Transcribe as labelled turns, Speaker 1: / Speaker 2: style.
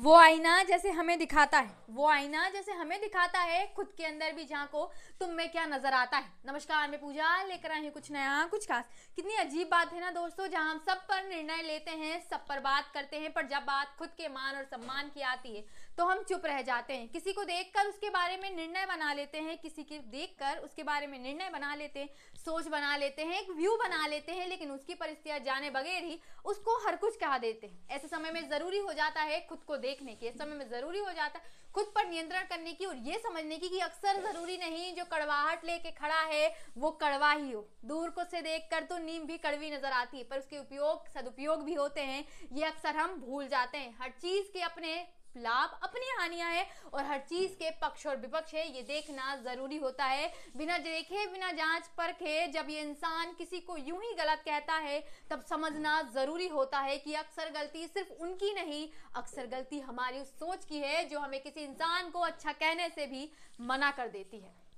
Speaker 1: वो आईना जैसे हमें दिखाता है, वो आईना जैसे हमें दिखाता है खुद के अंदर भी झांको तुम में क्या नज़र आता है। नमस्कार, मैं पूजा लेकर आई हूँ कुछ नया, कुछ खास। कितनी अजीब बात है ना दोस्तों, जहाँ हम सब पर निर्णय लेते हैं, सब पर बात करते हैं, पर जब बात खुद के मान और सम्मान की आती है तो हम चुप रह जाते हैं। किसी को देखकर उसके बारे में निर्णय बना लेते हैं, किसी के देखकर उसके बारे में निर्णय बना लेते हैं, सोच बना लेते हैं, एक व्यू बना लेते हैं, लेकिन उसकी परिस्थितियाँ जाने बगैर ही उसको हर कुछ कहा देते हैं। ऐसे समय में ज़रूरी हो जाता है खुद को देखने की समय में ज़रूरी हो जाता है खुद पर नियंत्रण करने की और ये समझने की कि अक्सर ज़रूरी नहीं जो कड़वाहट लेके खड़ा है, वो कड़वा ही हो। दूर को से देख कर तो नीम भी कड़वी नज़र आती है, पर उसके उपयोग, सदुपयोग भी होते हैं, ये अक्सर हम भूल जाते हैं। हर चीज़ के अपने लाभ अपनी हानियाँ है और हर चीज़ के पक्ष और विपक्ष है, ये देखना ज़रूरी होता है। बिना देखे, बिना जाँच परखे जब ये इंसान किसी को यूँ ही गलत कहता है, तब समझना ज़रूरी होता है कि अक्सर गलती सिर्फ़ उनकी नहीं, अक्सर गलती हमारी उस सोच की है जो हमें किसी इंसान को अच्छा कहने से भी मना कर देती है।